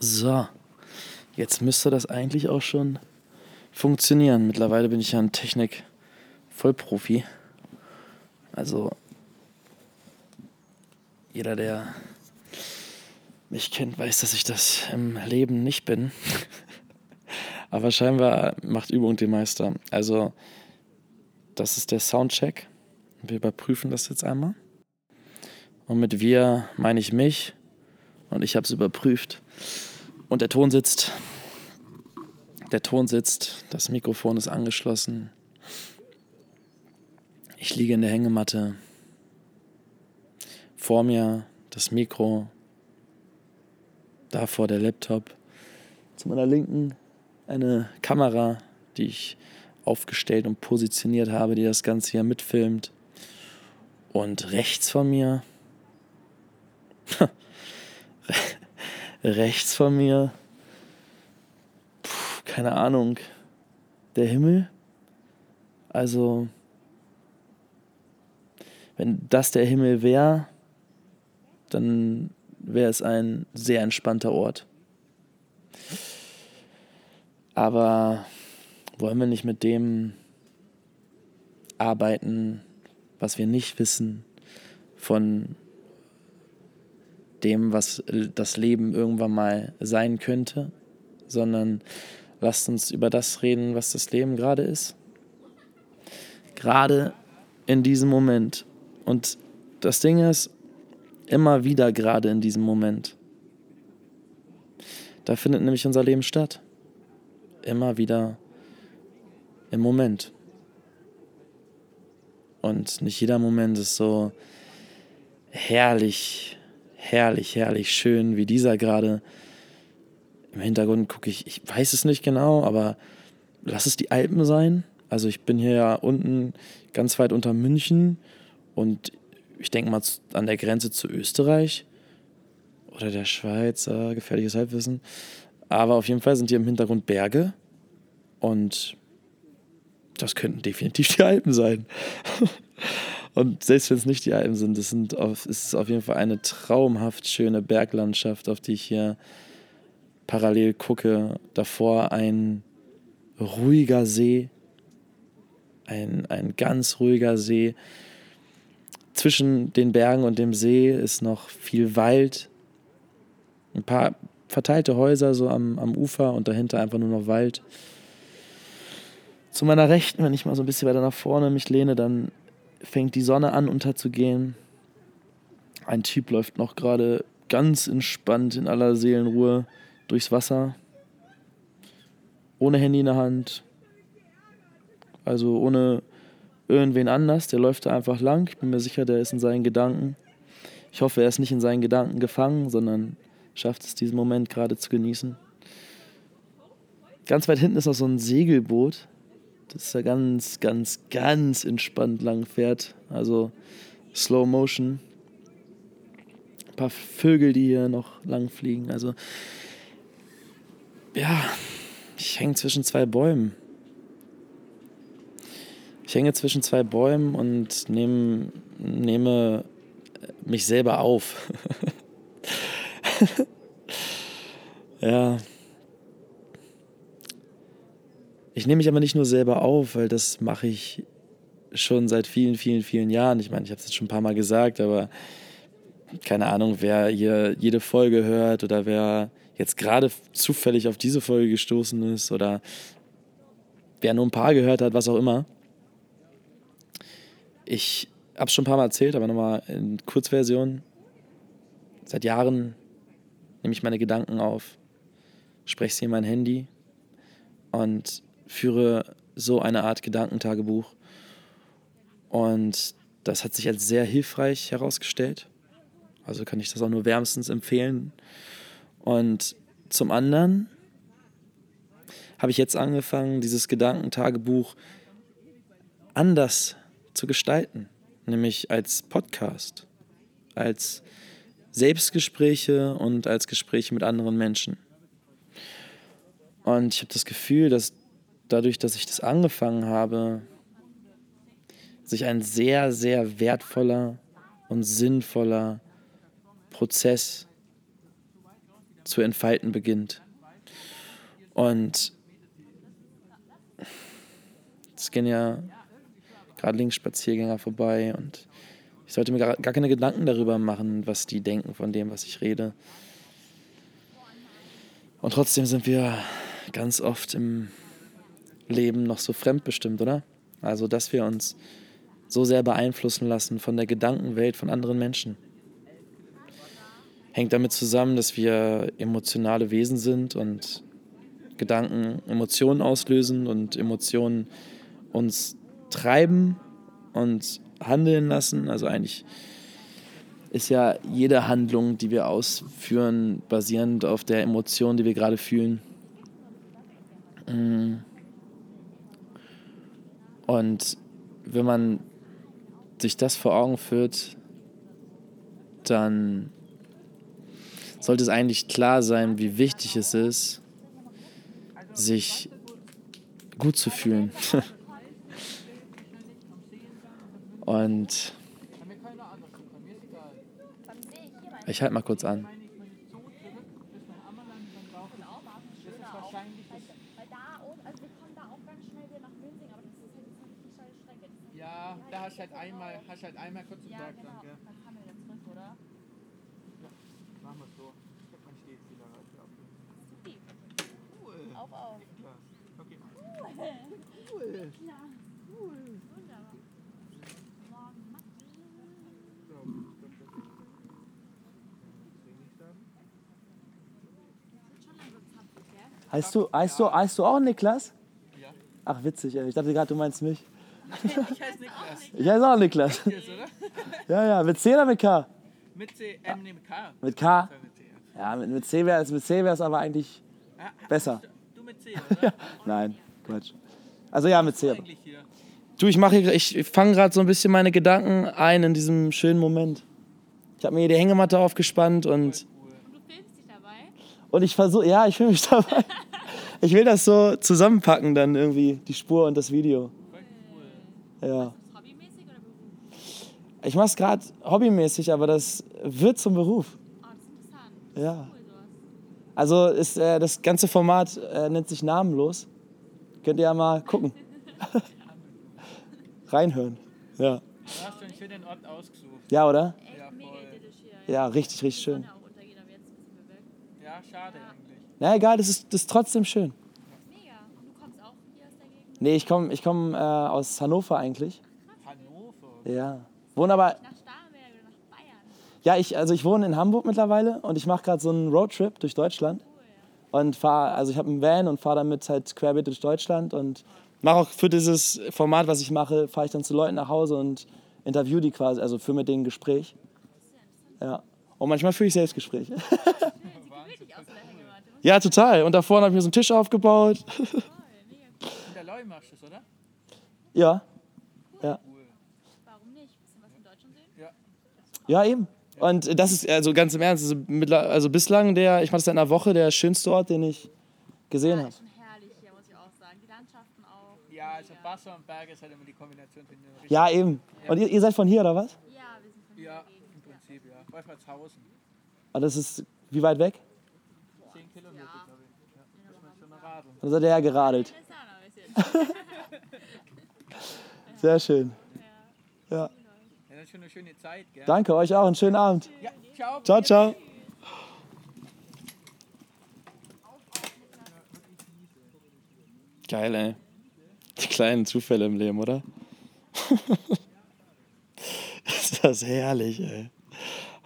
So, jetzt müsste das eigentlich auch schon funktionieren. Mittlerweile bin ich ja ein Technik-Vollprofi. Also, jeder, der mich kennt, weiß, dass ich das im Leben nicht bin. Aber scheinbar macht Übung den Meister. Also, das ist der Soundcheck. Wir überprüfen das jetzt einmal. Und mit wir meine ich mich. Und ich habe es überprüft. Und der Ton sitzt. Der Ton sitzt. Das Mikrofon ist angeschlossen. Ich liege in der Hängematte. Vor mir das Mikro. Davor der Laptop. Zu meiner Linken eine Kamera, die ich aufgestellt und positioniert habe, die das Ganze hier mitfilmt. Und rechts von mir, rechts von mir, puh, keine Ahnung, der Himmel. Also, wenn das der Himmel wäre, dann wäre es ein sehr entspannter Ort. Aber wollen wir nicht mit dem arbeiten, was wir nicht wissen, von dem, was das Leben irgendwann mal sein könnte, sondern lasst uns über das reden, was das Leben gerade ist. Gerade in diesem Moment. Und das Ding ist, immer wieder gerade in diesem Moment. Da findet nämlich unser Leben statt. Immer wieder im Moment. Und nicht jeder Moment ist so herrlich, herrlich, herrlich schön wie dieser gerade. Im Hintergrund gucke ich, ich weiß es nicht genau, aber lass es die Alpen sein. Also ich bin hier ja unten ganz weit unter München und ich denke mal an der Grenze zu Österreich oder der Schweiz, äh, gefährliches Halbwissen. Aber auf jeden Fall sind hier im Hintergrund Berge und das könnten definitiv die Alpen sein. Und selbst wenn es nicht die Alpen sind, das sind auf, ist es auf jeden Fall eine traumhaft schöne Berglandschaft, auf die ich hier parallel gucke. Davor ein ruhiger See, ein, ein ganz ruhiger See. Zwischen den Bergen und dem See ist noch viel Wald, ein paar verteilte Häuser so am, am Ufer und dahinter einfach nur noch Wald. Zu meiner Rechten, wenn ich mal so ein bisschen weiter nach vorne mich lehne, dann fängt die Sonne an unterzugehen. Ein Typ läuft noch gerade ganz entspannt in aller Seelenruhe durchs Wasser. Ohne Handy in der Hand. Also ohne irgendwen anders. Der läuft da einfach lang. Ich bin mir sicher, der ist in seinen Gedanken. Ich hoffe, er ist nicht in seinen Gedanken gefangen, sondern schafft es, diesen Moment gerade zu genießen. Ganz weit hinten ist noch so ein Segelboot dass er ganz, ganz, ganz entspannt lang fährt. Also Slow Motion. Ein paar Vögel, die hier noch lang fliegen. Also ja, ich hänge zwischen zwei Bäumen. Ich hänge zwischen zwei Bäumen und nehm, nehme mich selber auf. ja. Ich nehme mich aber nicht nur selber auf, weil das mache ich schon seit vielen, vielen, vielen Jahren. Ich meine, ich habe es jetzt schon ein paar Mal gesagt, aber keine Ahnung, wer hier jede Folge hört oder wer jetzt gerade zufällig auf diese Folge gestoßen ist oder wer nur ein paar gehört hat, was auch immer. Ich habe es schon ein paar Mal erzählt, aber nochmal in Kurzversion. Seit Jahren nehme ich meine Gedanken auf, spreche sie in mein Handy und führe so eine Art Gedankentagebuch. Und das hat sich als sehr hilfreich herausgestellt. Also kann ich das auch nur wärmstens empfehlen. Und zum anderen habe ich jetzt angefangen, dieses Gedankentagebuch anders zu gestalten, nämlich als Podcast, als Selbstgespräche und als Gespräche mit anderen Menschen. Und ich habe das Gefühl, dass dadurch, dass ich das angefangen habe, sich ein sehr, sehr wertvoller und sinnvoller Prozess zu entfalten beginnt. Und es gehen ja gerade links Spaziergänger vorbei und ich sollte mir gar, gar keine Gedanken darüber machen, was die denken von dem, was ich rede. Und trotzdem sind wir ganz oft im Leben noch so fremdbestimmt, oder? Also, dass wir uns so sehr beeinflussen lassen von der Gedankenwelt von anderen Menschen. Hängt damit zusammen, dass wir emotionale Wesen sind und Gedanken Emotionen auslösen und Emotionen uns treiben und handeln lassen. Also eigentlich ist ja jede Handlung, die wir ausführen, basierend auf der Emotion, die wir gerade fühlen. Mm. Und wenn man sich das vor Augen führt, dann sollte es eigentlich klar sein, wie wichtig es ist, sich gut zu fühlen. Und ich halte mal kurz an. Ja, da hast du halt einmal, hast halt einmal kurz einen Berg dann, gell? Dann kann er wieder zurück, oder? Machen wir es so. Ich hab mein Stehziel erreicht. Ja, okay. Cool. Auf, auf. Klar. Okay, mal. Cool. Klar. Cool. Wunderbar. Morgen Mathe. So? Heißt du, heißt du, heißt du auch Niklas? Ja. Ach, witzig, ey. ich dachte gerade, du meinst mich. Ich heiße Niklas. Ich heiße auch Niklas. Ja, ja, mit C oder mit K? Mit C, ähm, nee, mit K. Mit K? Ja. Ja, mit, mit C wäre es mit C wär's aber eigentlich Ah, besser. Du mit C, oder? Nein, Quatsch. Also ja, mit C. Du, ich mache, ich fange gerade so ein bisschen meine Gedanken ein in diesem schönen Moment. Ich habe mir hier die Hängematte aufgespannt und, Und du filmst dich dabei? und ich versuche, ja, ich fühle mich dabei. Ich will das so zusammenpacken dann irgendwie, die Spur und das Video. Cool. Ja. Ist das hobbymäßig oder beruflich? Ich mache es gerade hobbymäßig, aber das wird zum Beruf. Oh, das ist interessant. Ja. Cool, sowas. Also ist, äh, das ganze Format äh, nennt sich Namenlos. Könnt ihr ja mal gucken. Reinhören. Ja. Du hast schon schön den Ort ausgesucht. Ja, oder? Echt Ja, mega voll. idyllisch hier. Ja, richtig, richtig schön. Ja, schade eigentlich. Na egal, das ist, das ist trotzdem schön. Mega. Und du kommst auch hier aus der Gegend? Nee, ich komme ich komm, äh, aus Hannover eigentlich. Hannover. Ja. Wohne aber, Nach Starnberg oder nach Bayern? ja, ich, also ich wohne in Hamburg mittlerweile und ich mache gerade so einen Roadtrip durch Deutschland. Und fahre, also ich habe einen Van und fahre damit halt querbeet durch Deutschland und mache auch für dieses Format, was ich mache, fahre ich dann zu Leuten nach Hause und interview die quasi, also führe mit denen ein Gespräch. Ja. Und manchmal führe ich selbst Gespräche. Ja, total. Und da vorne habe ich mir so einen Tisch aufgebaut. In Leu machst du es, oder? ja. Ja. Cool. Warum nicht? Bisschen was von Deutschland sehen? Ja. Ja, eben. Und das ist also ganz im Ernst, also, mittler- also bislang der, ich mache das seit einer Woche, der schönste Ort, den ich gesehen Ja, habe. herrlich hier, muss ich auch sagen. Die Landschaften auch. Ja, also Wasser und Berge ist halt immer die Kombination, richtig- Ja, eben. Und ihr, ihr seid von hier, oder was? Ja, wir sind von hier Ja, in im Gegend. Ja. Prinzip, ja. Wolfratshausen. Und das ist wie weit weg? Zehn Kilometer, glaube ich. Ja, muss man schon radeln. Dann seid ihr ja geradelt. Sehr schön. Ja. Ja, das ist schon eine schöne Zeit, gell? Danke euch auch. Einen schönen Abend. Ja, ciao. Ciao, ciao. Geil, ey. Die kleinen Zufälle im Leben, oder? ist das herrlich, ey.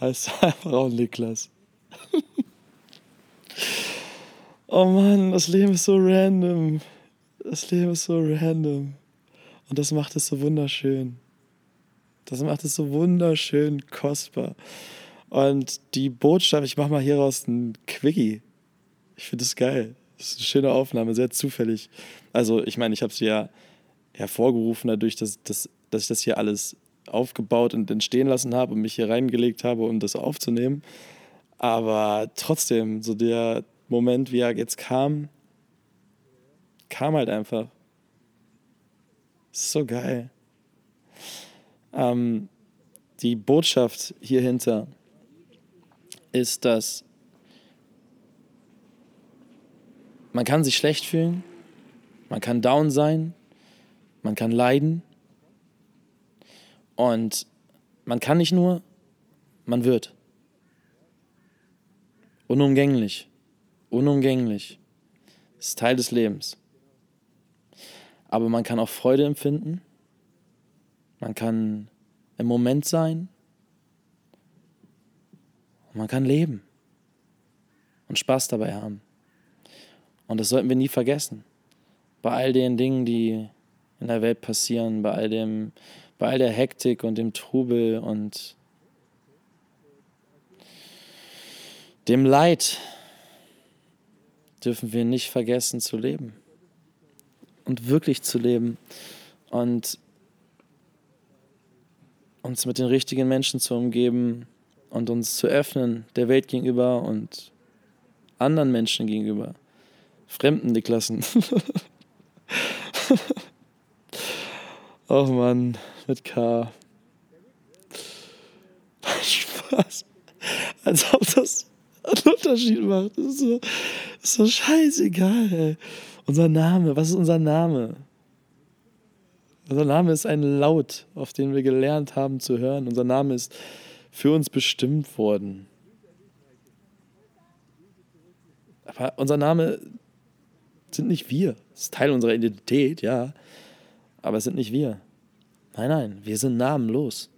Heißt einfach auch Niklas. oh Mann, das Leben ist so random. Das Leben ist so random. Und das macht es so wunderschön. Das macht es so wunderschön kostbar. Und die Botschaft, ich mache mal hieraus ein Quickie. Ich finde das geil. Das ist eine schöne Aufnahme, sehr zufällig. Also, ich meine, ich habe sie ja hervorgerufen dadurch, dass, dass, dass ich das hier alles aufgebaut und entstehen lassen habe und mich hier reingelegt habe, um das aufzunehmen. Aber trotzdem, so der Moment, wie er jetzt kam, kam halt einfach. So geil. Ähm, die Botschaft hierhinter ist, dass man kann sich schlecht fühlen, man kann down sein, man kann leiden und man kann nicht nur, man wird. Unumgänglich, unumgänglich. Das ist Teil des Lebens. Aber man kann auch Freude empfinden, man kann im Moment sein und man kann leben und Spaß dabei haben. Und das sollten wir nie vergessen. Bei all den Dingen, die in der Welt passieren, bei all dem, bei all der Hektik und dem Trubel und dem Leid dürfen wir nicht vergessen zu leben und wirklich zu leben und uns mit den richtigen Menschen zu umgeben und uns zu öffnen der Welt gegenüber und anderen Menschen gegenüber. Fremden die Klassen. oh Mann, mit K. Spaß. Als ob das einen Unterschied macht. Das ist so, das ist so scheißegal, ey. Unser Name, was ist unser Name? Unser Name ist ein Laut, auf den wir gelernt haben zu hören. Unser Name ist für uns bestimmt worden. Aber unser Name sind nicht wir. Das ist Teil unserer Identität, ja. Aber es sind nicht wir. Nein, nein, wir sind namenlos.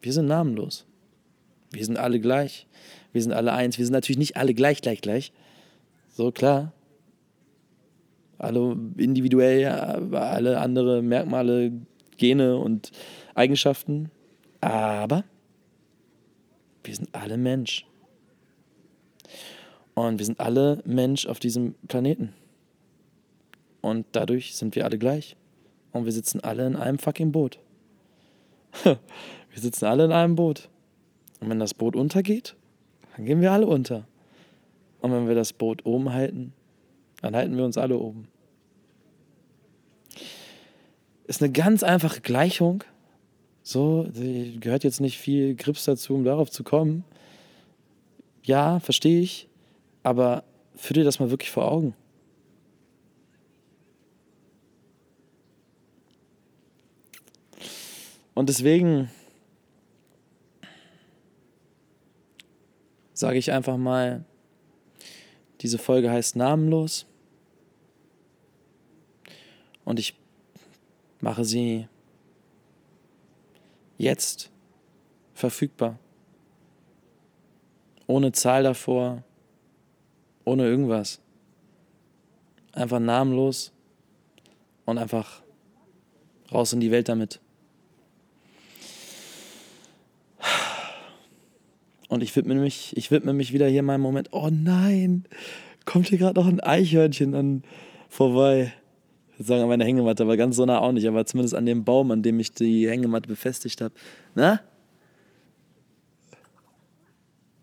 Wir sind namenlos. Wir sind alle gleich. Wir sind alle eins. Wir sind natürlich nicht alle gleich, gleich, gleich. So klar. Alle individuell, alle andere Merkmale, Gene und Eigenschaften. Aber wir sind alle Mensch. Und wir sind alle Mensch auf diesem Planeten. Und dadurch sind wir alle gleich. Und wir sitzen alle in einem fucking Boot. wir sitzen alle in einem Boot. Und wenn das Boot untergeht, dann gehen wir alle unter. Und wenn wir das Boot oben halten, dann halten wir uns alle oben. Ist eine ganz einfache Gleichung. So, gehört jetzt nicht viel Grips dazu, um darauf zu kommen. Ja, verstehe ich. Aber führ dir das mal wirklich vor Augen. Und deswegen sage ich einfach mal, diese Folge heißt Namenlos. Und ich mache sie jetzt verfügbar. Ohne Zahl davor, ohne irgendwas. Einfach namenlos und einfach raus in die Welt damit. Und ich widme mich, ich widme mich wieder hier meinem Moment. Oh nein, kommt hier gerade noch ein Eichhörnchen an vorbei. Sagen an meiner Hängematte, aber ganz so nah auch nicht, aber zumindest an dem Baum, an dem ich die Hängematte befestigt habe. Na?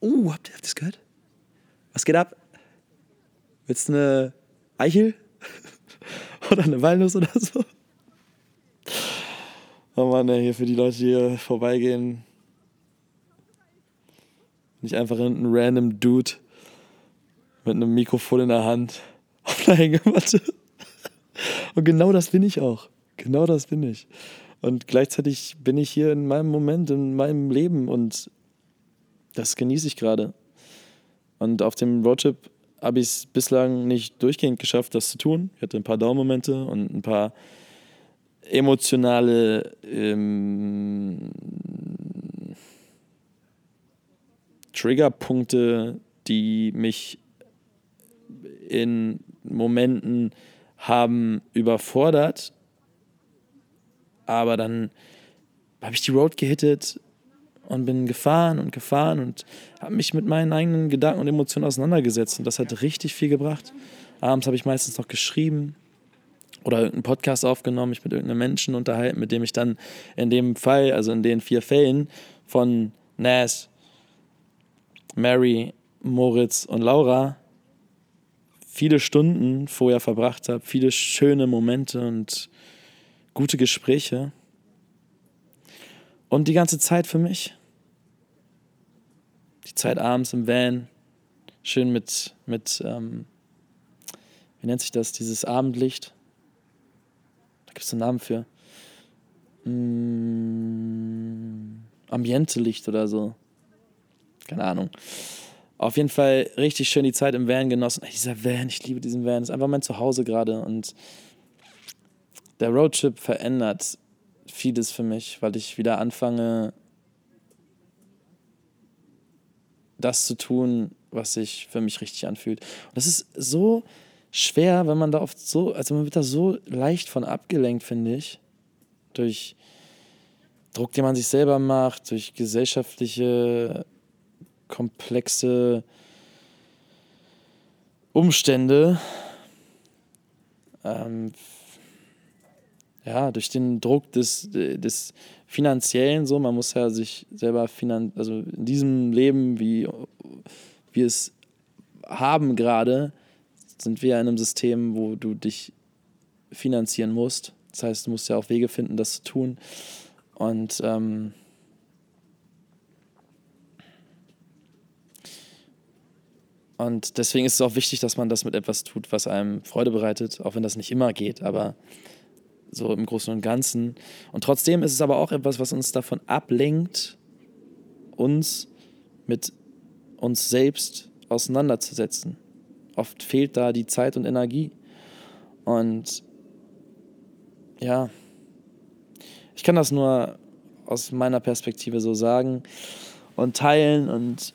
Uh, habt ihr das gehört? Was geht ab? Willst du eine Eichel? oder eine Walnuss oder so? Oh Mann, ey, hier für die Leute, die hier vorbeigehen. Nicht einfach ein random Dude mit einem Mikrofon in der Hand auf einer Hängematte. Und genau das bin ich auch. Genau das bin ich. Und gleichzeitig bin ich hier in meinem Moment, in meinem Leben und das genieße ich gerade. Und auf dem Roadtrip habe ich es bislang nicht durchgehend geschafft, das zu tun. Ich hatte ein paar Dauermomente und ein paar emotionale ähm, Triggerpunkte, die mich in Momenten haben überfordert. Aber dann habe ich die Road gehittet und bin gefahren und gefahren und habe mich mit meinen eigenen Gedanken und Emotionen auseinandergesetzt und das hat richtig viel gebracht. Abends habe ich meistens noch geschrieben oder irgendeinen Podcast aufgenommen, mich mit irgendeinem Menschen unterhalten, mit dem ich dann in dem Fall, also in den vier Fällen von Nas, Mary, Moritz und Laura viele Stunden vorher verbracht habe, viele schöne Momente und gute Gespräche. Und die ganze Zeit für mich. Die Zeit abends im Van, schön mit, mit ähm, wie nennt sich das, dieses Abendlicht? Da gibt es einen Namen für. Mm, Ambientelicht oder so. Keine Ahnung. Auf jeden Fall richtig schön die Zeit im Van genossen. Ey, dieser Van, ich liebe diesen Van. Ist einfach mein Zuhause gerade. Und der Roadtrip verändert vieles für mich, weil ich wieder anfange, das zu tun, was sich für mich richtig anfühlt. Und das ist so schwer, wenn man da oft so, also man wird da so leicht von abgelenkt, finde ich. Durch Druck, den man sich selber macht, durch gesellschaftliche, komplexe Umstände. Ähm, ja, durch den Druck des, des finanziellen so, man muss ja sich selber finan also in diesem Leben, wie wir es haben gerade, sind wir in einem System, wo du dich finanzieren musst. Das heißt, du musst ja auch Wege finden, das zu tun. Und ähm, Und deswegen ist es auch wichtig, dass man das mit etwas tut, was einem Freude bereitet, auch wenn das nicht immer geht, aber so im Großen und Ganzen. Und trotzdem ist es aber auch etwas, was uns davon ablenkt, uns mit uns selbst auseinanderzusetzen. Oft fehlt da die Zeit und Energie. Und ja, ich kann das nur aus meiner Perspektive so sagen und teilen und,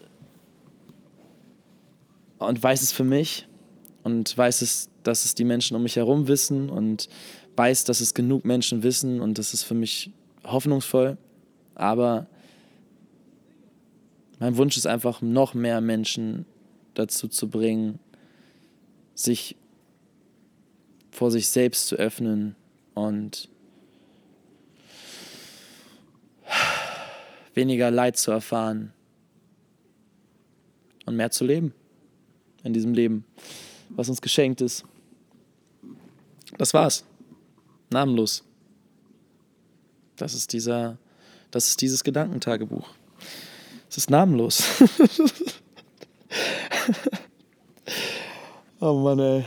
und weiß es für mich und weiß es, dass es die Menschen um mich herum wissen und weiß, dass es genug Menschen wissen und das ist für mich hoffnungsvoll. Aber mein Wunsch ist einfach, noch mehr Menschen dazu zu bringen, sich vor sich selbst zu öffnen und weniger Leid zu erfahren und mehr zu leben in diesem Leben, was uns geschenkt ist. Das war's. Namenlos. Das ist dieser, das ist dieses Gedankentagebuch. Es ist namenlos. oh Mann, ey.